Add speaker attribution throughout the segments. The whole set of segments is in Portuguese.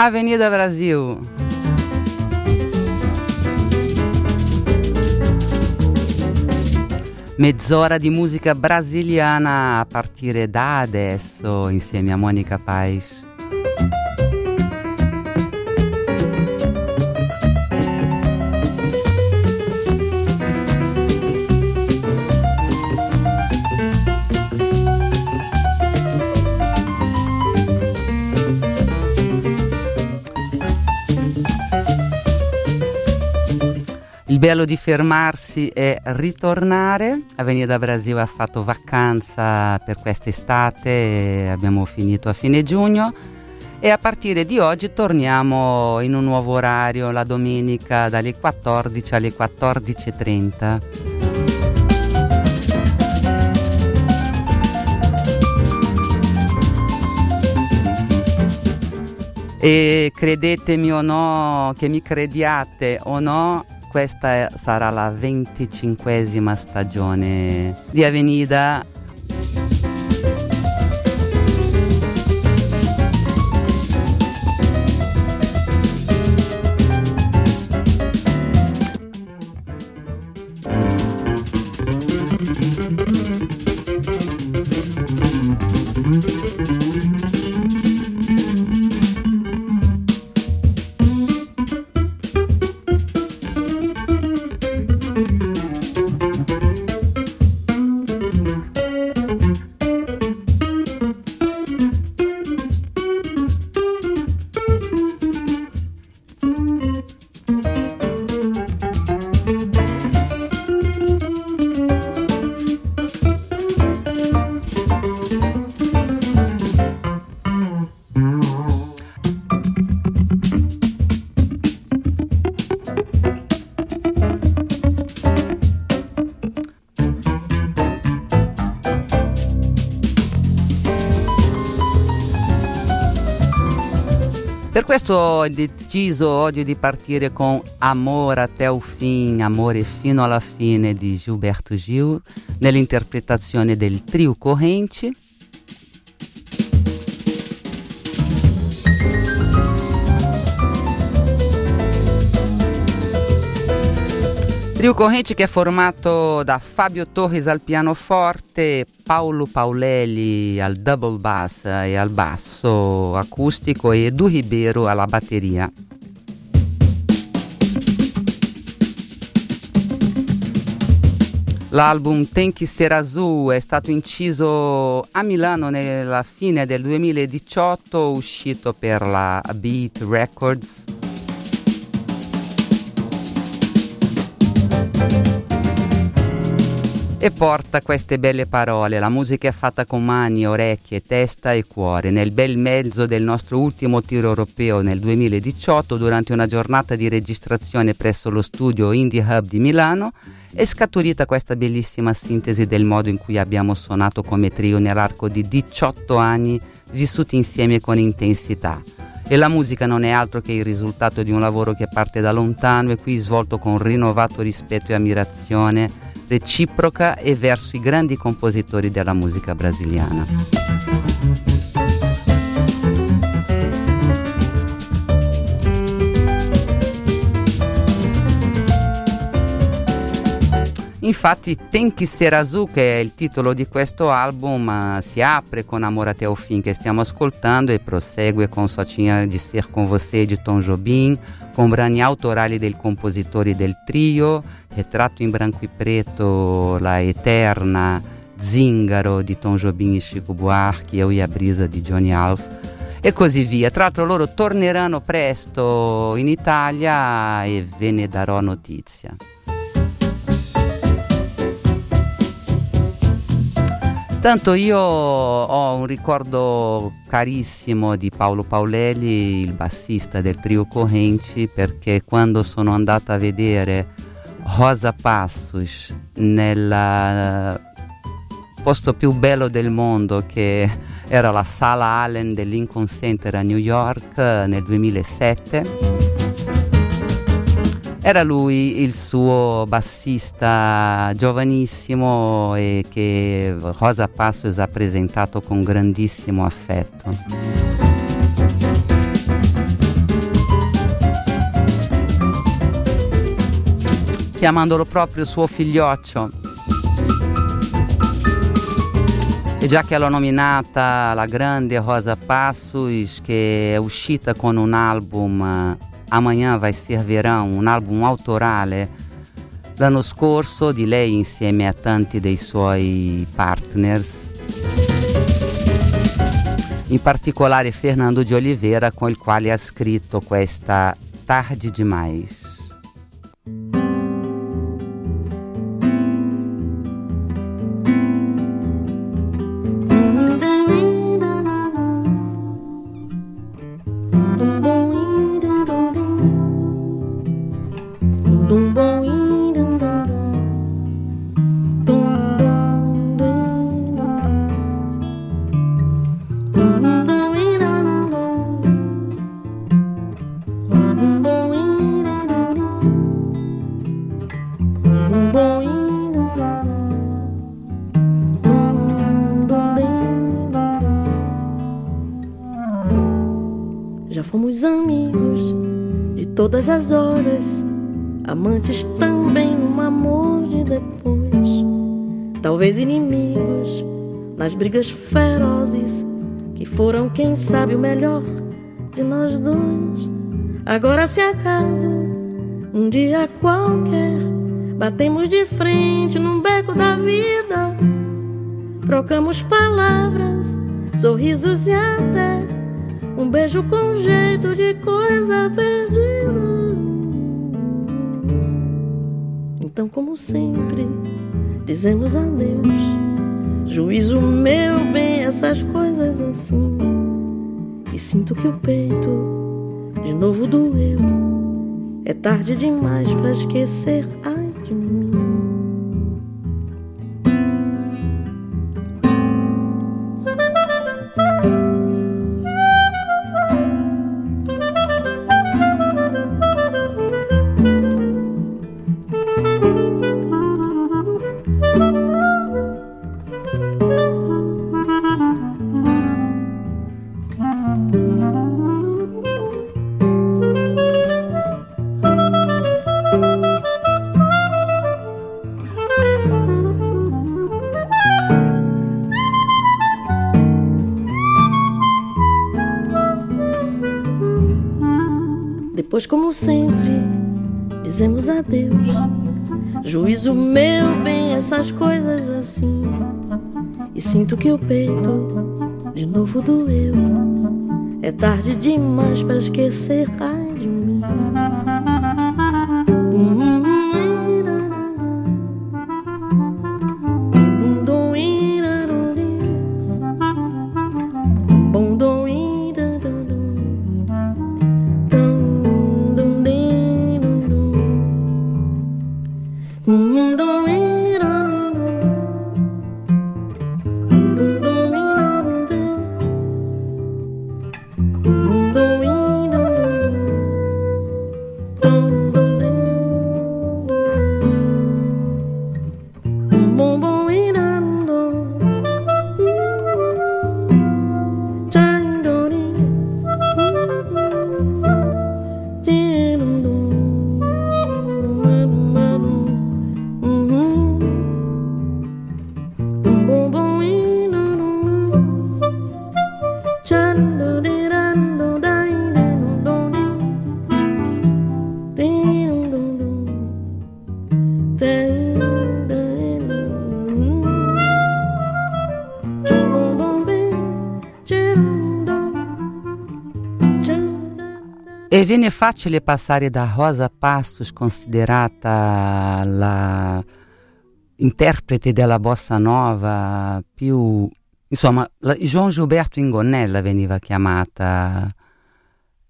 Speaker 1: Avenida Brasil. Mezz'ora di musica brasiliana a partire da adesso insieme a Monica Paz. Bello di fermarsi e ritornare. Avenida Brasil ha fatto vacanza per quest'estate, abbiamo finito a fine giugno e a partire di oggi torniamo in un nuovo orario la domenica dalle 14 alle 14.30. E credetemi o no, che mi crediate o no, questa sarà la venticinquesima stagione di Avenida questo ho deciso oggi di partire con Amore até o fim, Amore fino alla fine di Gilberto Gil, nell'interpretazione del trio Corrente. Trio corrente che è formato da Fabio Torres al pianoforte, Paolo Paulelli al double bass e al basso acustico e Edu Ribeiro alla batteria. L'album Tem que ser azul è stato inciso a Milano nella fine del 2018, uscito per la Beat Records. E porta queste belle parole. La musica è fatta con mani, orecchie, testa e cuore. Nel bel mezzo del nostro ultimo tiro europeo nel 2018, durante una giornata di registrazione presso lo studio Indie Hub di Milano, è scaturita questa bellissima sintesi del modo in cui abbiamo suonato come trio nell'arco di 18 anni vissuti insieme con intensità. E la musica non è altro che il risultato di un lavoro che parte da lontano e qui svolto con rinnovato rispetto e ammirazione reciproca e verso i grandi compositori della musica brasiliana. Infatti Tem que ser azul, che è il titolo di questo album, uh, si apre con Amor até o fim che stiamo ascoltando e prosegue con Só tinha de ser com você di Tom Jobim, con brani autorali del compositori del trio, Ritratto in branco e preto, La Eterna, Zingaro di Tom Jobim e Chico Buarque, Eu e a Brisa di Johnny Alf e così via. Tra l'altro loro torneranno presto in Italia e ve ne darò notizia. Tanto io ho un ricordo carissimo di Paolo Paolelli, il bassista del trio Correnti, perché quando sono andata a vedere Rosa Passos nel posto più bello del mondo che era la Sala Allen del Lincoln Center a New York nel 2007 era lui il suo bassista giovanissimo e che Rosa Passos ha presentato con grandissimo affetto. chiamandolo proprio suo figlioccio. E già che l'ho nominata la grande Rosa Passos, che è uscita con un album Amanhã vai ser verão, un album autorale l'anno scorso di lei insieme a tanti dei suoi partners, in particolare Fernando de Oliveira con il quale ha scritto questa Tarde Demais.
Speaker 2: Brigas ferozes, que foram, quem sabe, o melhor de nós dois. Agora, se acaso, um dia qualquer, batemos de frente num beco da vida, trocamos palavras, sorrisos e até um beijo com jeito de coisa perdida. Então, como sempre, dizemos adeus. Juízo meu, bem, essas coisas assim. E sinto que o peito de novo doeu. É tarde demais para esquecer. Ai como sempre, dizemos adeus. Juízo meu, bem, essas coisas assim. E sinto que o peito de novo doeu. É tarde demais para esquecer, ai
Speaker 1: Viene facile passare da Rosa Passos, considerata la interprete della bossa nova più... Insomma, la, João Gilberto Ingonella veniva chiamata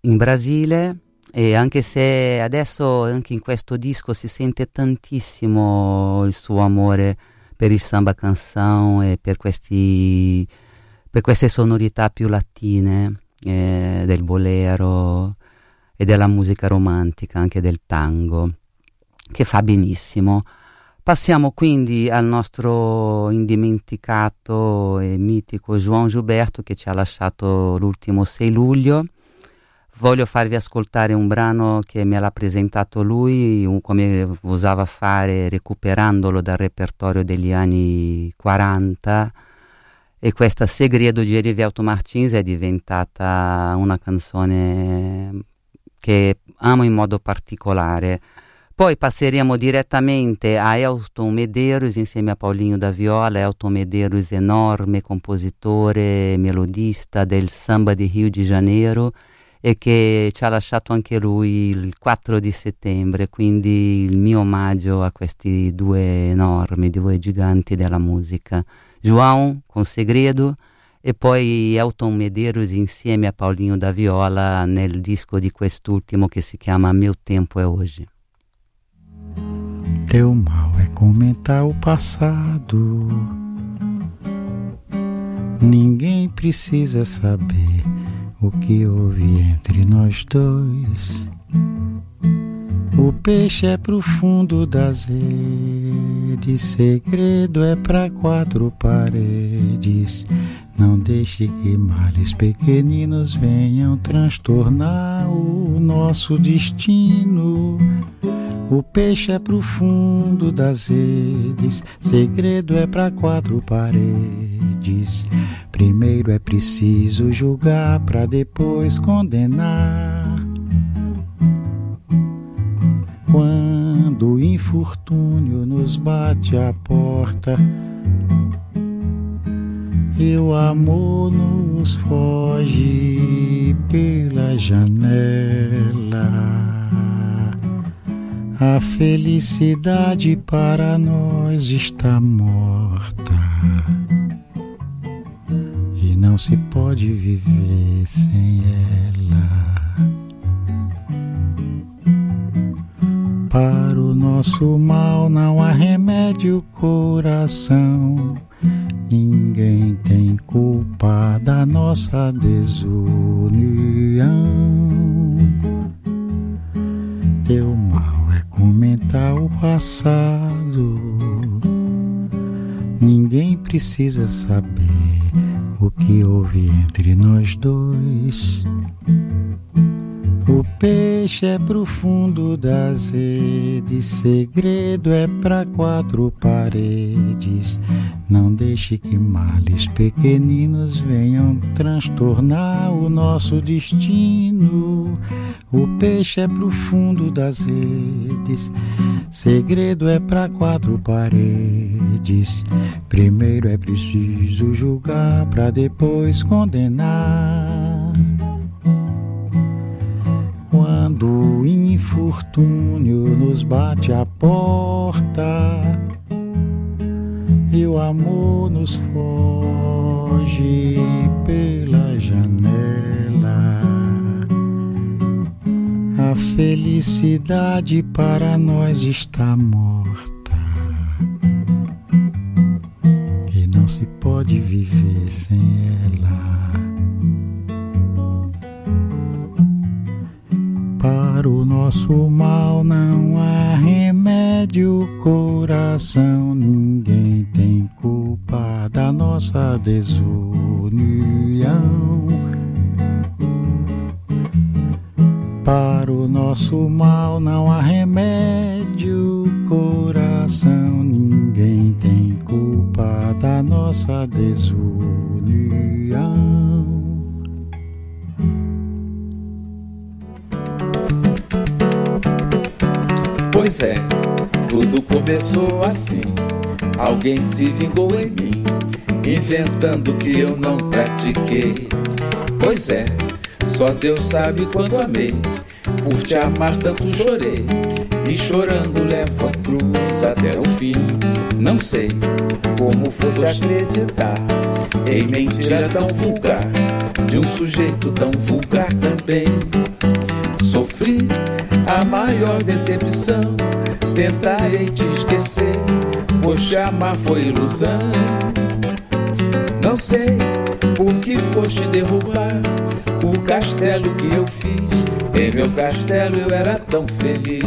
Speaker 1: in Brasile e anche se adesso anche in questo disco si sente tantissimo il suo amore per il samba canção e per, questi, per queste sonorità più latine eh, del bolero e della musica romantica, anche del tango, che fa benissimo. Passiamo quindi al nostro indimenticato e mitico João Gilberto che ci ha lasciato l'ultimo 6 luglio. Voglio farvi ascoltare un brano che me l'ha presentato lui, come usava fare recuperandolo dal repertorio degli anni 40 e questa Segredo di Erivelto Martins è diventata una canzone che amo in modo particolare. Poi passeremo direttamente a Elton Medeiros insieme a Paulinho da Viola. Elton Medeiros, enorme compositore, melodista del samba di Rio de Janeiro e che ci ha lasciato anche lui il 4 di settembre, quindi il mio omaggio a questi due enormi, due giganti della musica. João con Segredo e poi Elton Medeiros insieme a Paulinho da Viola nel disco di quest'ultimo che si chiama Meu Tempo é Hoje.
Speaker 3: Teu mal é comentar o passado. Ninguém precisa saber o que houve entre nós dois. O peixe é pro fundo das redes, segredo é pra quatro paredes. Não deixe que males pequeninos venham transtornar o nosso destino. O peixe é pro fundo das redes, segredo é pra quatro paredes. Primeiro é preciso julgar para depois condenar. Quando o infortúnio nos bate à porta e o amor nos foge pela janela. A felicidade para nós está morta e não se pode viver sem ela. Para o nosso mal não há remédio, coração. Ninguém tem culpa da nossa desunião. Teu mal comentar o passado. Ninguém precisa saber o que houve entre nós dois. O peixe é pro fundo das redes, segredo é pra quatro paredes. Não deixe que males pequeninos venham transtornar o nosso destino. O peixe é pro fundo das redes, segredo é pra quatro paredes. Primeiro é preciso julgar pra depois condenar. Quando o infortúnio nos bate à porta e o amor nos foge pela janela, a felicidade para nós está morta e não se pode viver sem ela. Para o nosso mal não há remédio, coração. Ninguém tem culpa da nossa desunião. Para o nosso mal não há remédio, coração. Ninguém tem culpa da nossa desunião.
Speaker 4: Pois é, tudo começou assim. Alguém se vingou em mim, inventando que eu não pratiquei. Pois é, só Deus sabe quanto amei. Por te amar tanto chorei. E chorando levo a cruz até o fim. Não sei como foi te acreditar em mentira tão vulgar de um sujeito tão vulgar também. Sofri a maior decepção. Tentarei te esquecer, pois te amar foi ilusão. Não sei por que foste derrubar o castelo que eu fiz. Em meu castelo eu era tão feliz.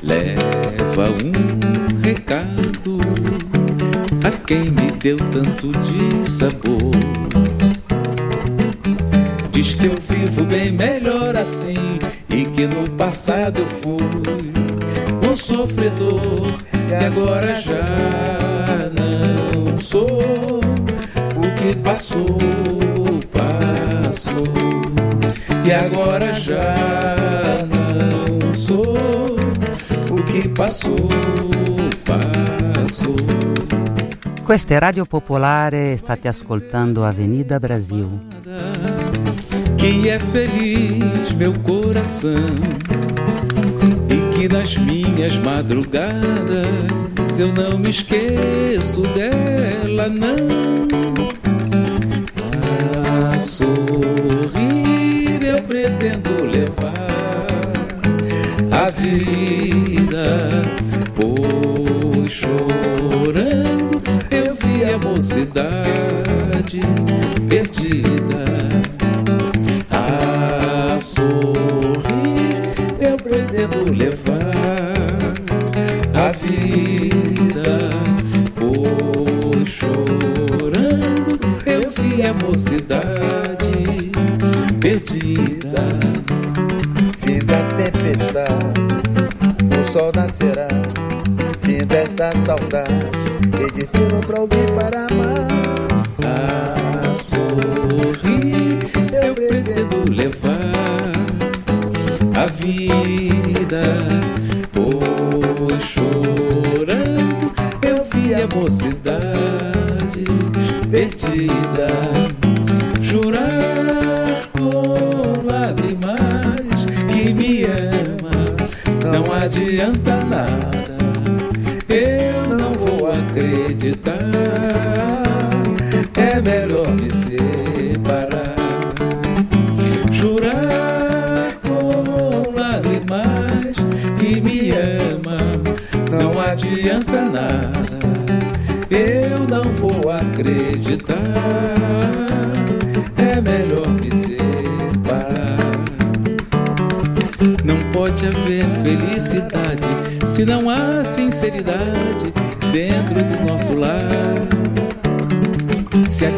Speaker 4: Leva um recado a quem me deu tanto de sabor. Diz que eu vivo bem melhor assim e que no passado eu fui um sofredor e agora já não sou. O que passou, passou e agora já não sou. O que passou, passou.
Speaker 1: Questa è Radio Popolare, state ascoltando Avenida Brasil.
Speaker 4: Que é feliz meu coração e que nas minhas madrugadas eu não me esqueço dela, não. A sorrir eu pretendo levar a vida, pois chorando eu vi a mocidade perdida.
Speaker 5: Saudade, e de ter outro alguém para amar.
Speaker 4: A sorrir eu pretendo levar a vida, pois chorando eu vi a mocidade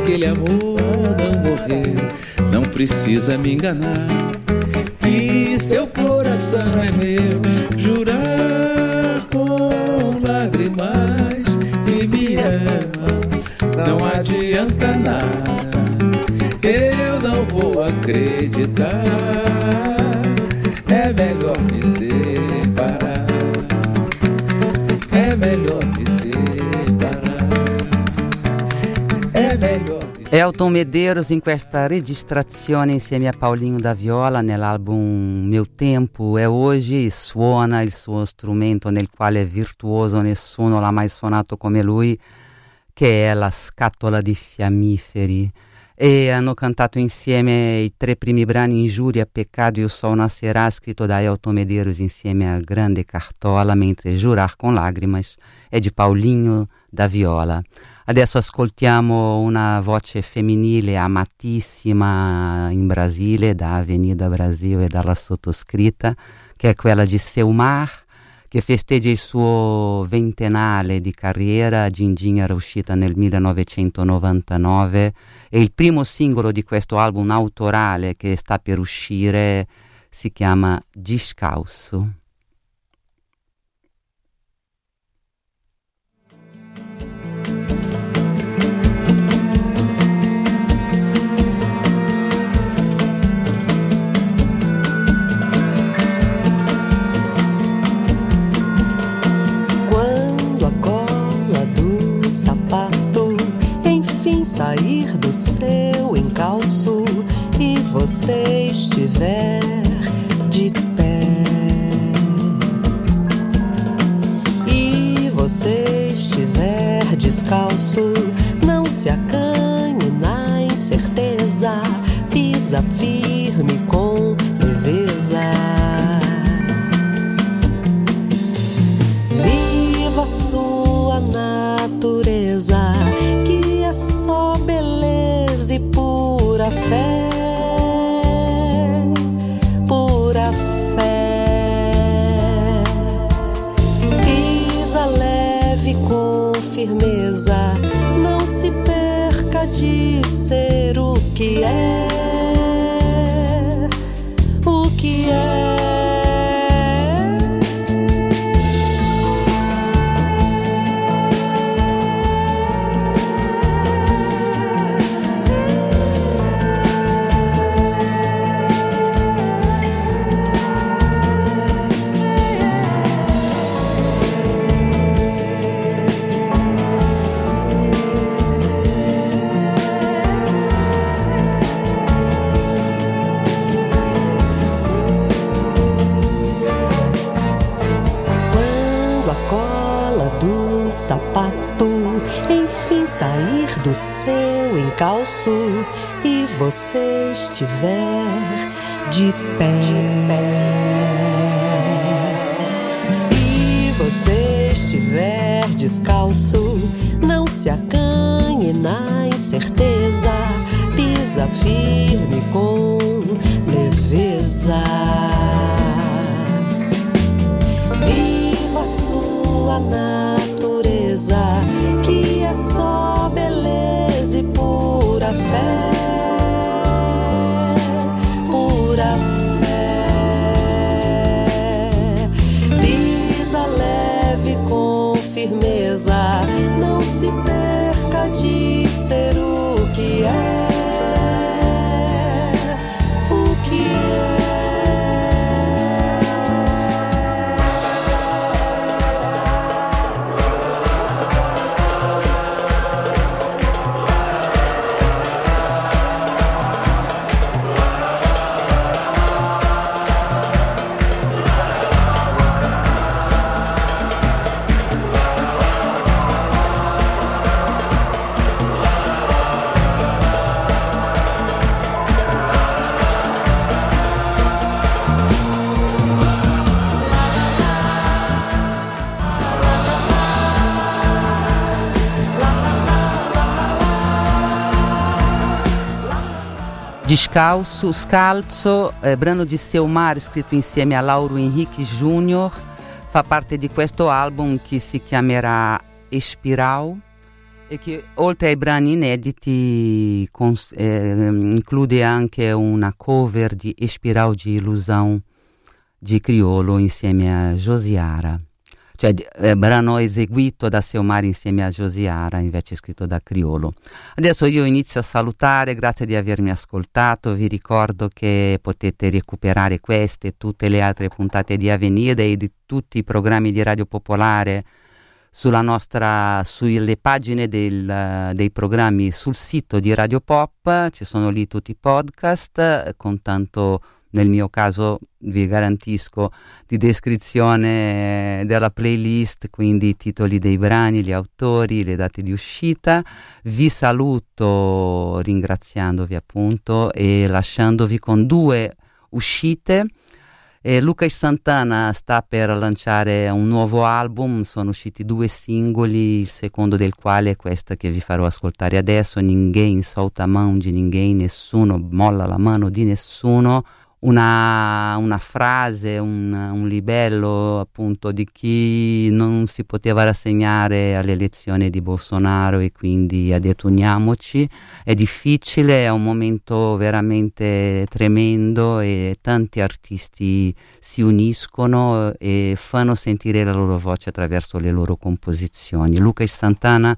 Speaker 4: aquele amor não morreu, não precisa me enganar. Me
Speaker 1: Elton Medeiros in questa registrazione insieme a Paulinho da Viola nell'album Mio Tempo è oggi suona il suo strumento nel quale è virtuoso, nessuno l'ha mai suonato come lui, che è la scatola di fiammiferi. E hanno cantato insieme i tre primi brani Ingiuria, Peccato e O Sol Nascerà, scritto da Elton Medeiros insieme a Grande Cartola, mentre Jurar con Lágrimas è di Paulinho da Viola. Adesso ascoltiamo una voce femminile amatissima in Brasile, da Avenida Brasil e dalla sottoscritta, che è quella di Selmar, che festeggia il suo ventennale di carriera. Gingin era uscita nel 1999 e il primo singolo di questo album autorale che sta per uscire si chiama Descalço.
Speaker 6: Estiver de pé. E você estiver descalço, não se acanhe na incerteza, pisa firme de ser o que é. Do seu encalço e você estiver de pé. E você estiver descalço, não se acanhe na incerteza, pisa firme com leveza. Viva a sua natureza, café.
Speaker 1: Descalço, Scalzo, eh, brano di Seumar scritto insieme a Lauro Henrique Jr., fa parte di questo album che si chiamerà Espiral e che oltre ai brani inediti cons- eh, include anche cover di Espiral di Ilusão di Criolo insieme a Josiara cioè eh, brano eseguito da Seomar insieme a Josiara, invece scritto da Criolo. Adesso io inizio a salutare, grazie di avermi ascoltato, vi ricordo che potete recuperare queste e tutte le altre puntate di Avenida e di tutti i programmi di Radio Popolare nostra, sulle pagine del, dei programmi sul sito di Radio Pop, ci sono lì tutti i podcast con tanto nel mio caso vi garantisco di descrizione della playlist, quindi i titoli dei brani, gli autori, le date di uscita. Vi saluto ringraziandovi appunto e lasciandovi con due uscite. E Luca Santana sta per lanciare un nuovo album, sono usciti due singoli, il secondo del quale è questo che vi farò ascoltare adesso, Ninguém solta mão de ninguém, nessuno molla la mano di nessuno, una, una frase, un, un, libello appunto di chi non si poteva rassegnare alle elezioni di Bolsonaro e quindi ha detto uniamoci. È difficile, è un momento veramente tremendo e tanti artisti si uniscono e fanno sentire la loro voce attraverso le loro composizioni. Lucas Santana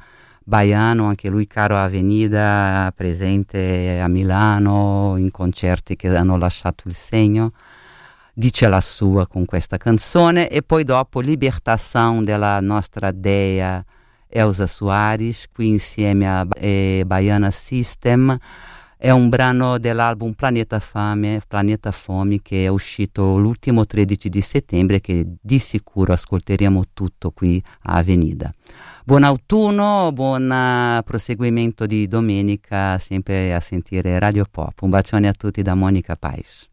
Speaker 1: Baiano, anche lui caro Avenida, presente a Milano in concerti che hanno lasciato il segno, dice la sua con questa canzone e poi dopo Libertação della nostra dea Elsa Soares, qui insieme a Baiana System. È un brano dell'album Planeta Fame, Planeta Fome che è uscito l'ultimo 13 di settembre che di sicuro ascolteremo tutto qui a Avenida. Buon autunno, buon eh, proseguimento di domenica, sempre a sentire Radio Pop. Un bacione a tutti da Monica Pais.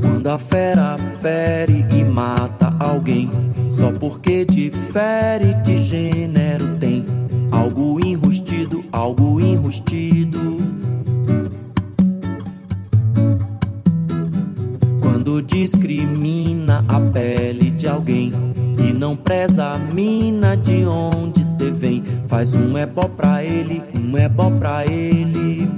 Speaker 7: Quando a fera fere e mata alguém, só porque difere de gênero tem algo enrustido, algo enrustido. Quando discrimina a pele de alguém e não preza a mina de onde cê vem, faz um é bom pra ele, um é bom pra ele.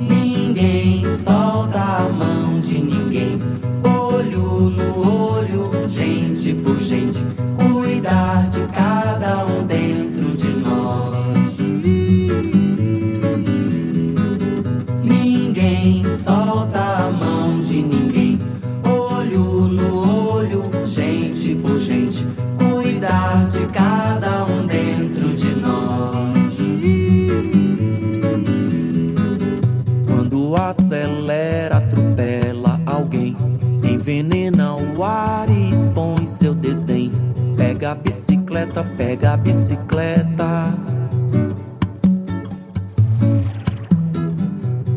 Speaker 8: Ninguém solta a mão de ninguém, olho no olho, gente por gente, cuidar de cada um dentro de nós. Cuidar de cada um dentro de nós.
Speaker 7: Quando acelera, atropela alguém. Envenena o ar e expõe seu desdém. Pega a bicicleta, pega a bicicleta.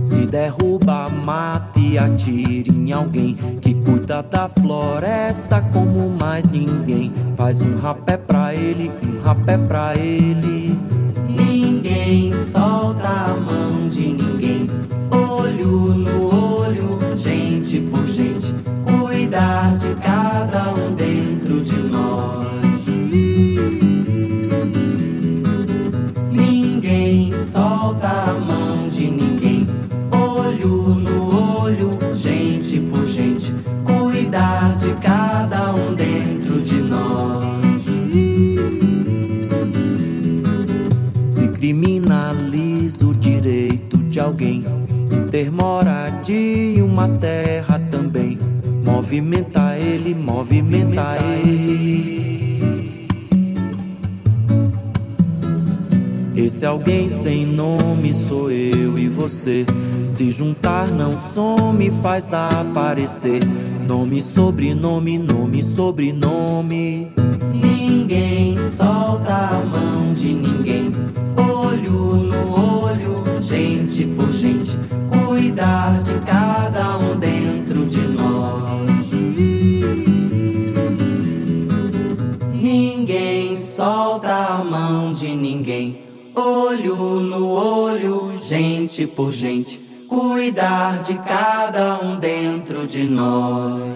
Speaker 7: Se derruba, mate atire em alguém que cuida da floresta como mais ninguém. Faz um rapé pra ele, um rapé pra ele.
Speaker 8: Ninguém solta a mão de ninguém. Olho no olho, gente por gente. Cuidar de cada um dentro de nós. Ninguém solta a mão Cuidar de cada um dentro de nós.
Speaker 7: Se criminaliza o direito de alguém de ter moradia e uma terra também. Movimenta ele, movimenta ele. Esse alguém sem nome sou eu e você. Se juntar não some, faz aparecer. Nome, sobrenome, nome, sobrenome.
Speaker 8: Ninguém solta a mão de ninguém. Olho no olho, gente por gente. Cuidar de cada um dentro de nós. Ninguém solta a mão de ninguém. Olho no olho, gente por gente. Cuidar de cada um dentro de nós.